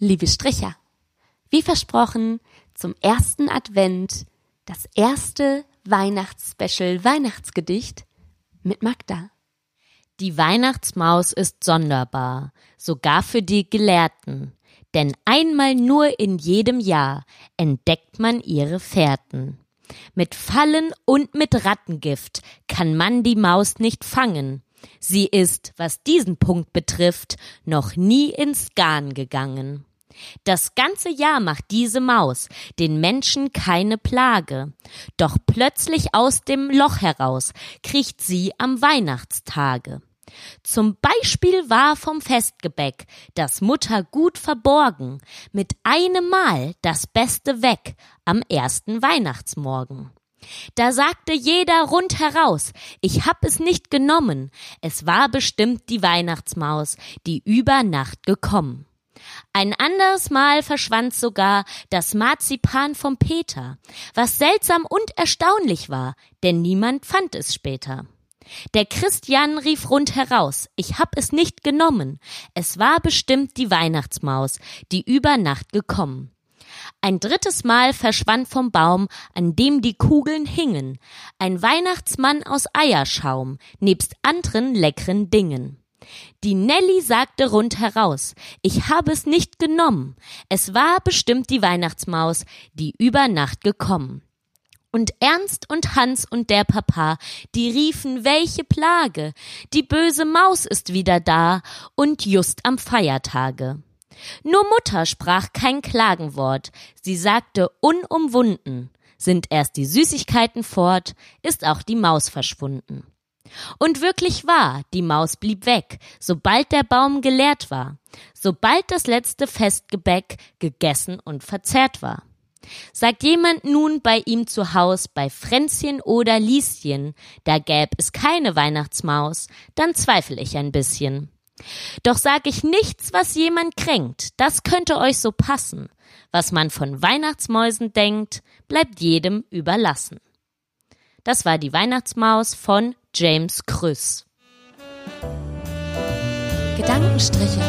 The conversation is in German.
Liebe Stricher, wie versprochen, zum ersten Advent das erste Weihnachtsspecial Weihnachtsgedicht mit Magda. Die Weihnachtsmaus ist sonderbar, sogar für die Gelehrten, denn einmal nur in jedem Jahr entdeckt man ihre Fährten. Mit Fallen und mit Rattengift kann man die Maus nicht fangen. Sie ist, was diesen Punkt betrifft, noch nie ins Garn gegangen. Das ganze Jahr macht diese Maus den Menschen keine Plage. Doch plötzlich aus dem Loch heraus kriecht sie am Weihnachtstage. Zum Beispiel war vom Festgebäck das Mutter gut verborgen, mit einem Mal das Beste weg am ersten Weihnachtsmorgen. Da sagte jeder rundheraus, ich hab es nicht genommen, es war bestimmt die Weihnachtsmaus, die über Nacht gekommen. Ein anderes Mal verschwand sogar das Marzipan vom Peter, was seltsam und erstaunlich war, denn niemand fand es später. Der Christian rief rundheraus, ich hab es nicht genommen, es war bestimmt die Weihnachtsmaus, die über Nacht gekommen. Ein drittes Mal verschwand vom Baum, an dem die Kugeln hingen, ein Weihnachtsmann aus Eierschaum, nebst anderen leckeren Dingen. Die Nelly sagte rundheraus, ich habe es nicht genommen, es war bestimmt die Weihnachtsmaus, die über Nacht gekommen. Und Ernst und Hans und der Papa, die riefen, welche Plage, die böse Maus ist wieder da und just am Feiertage. Nur Mutter sprach kein Klagenwort, sie sagte unumwunden, sind erst die Süßigkeiten fort, ist auch die Maus verschwunden. Und wirklich wahr, die Maus blieb weg, sobald der Baum geleert war, sobald das letzte Festgebäck gegessen und verzehrt war. Sagt jemand nun bei ihm zu Haus, bei Fränzchen oder Lieschen, da gäb es keine Weihnachtsmaus, dann zweifel ich ein bisschen. Doch sag ich nichts, was jemand kränkt, das könnte euch so passen. Was man von Weihnachtsmäusen denkt, bleibt jedem überlassen. Das war die Weihnachtsmaus von James Krüss. Gedankenstriche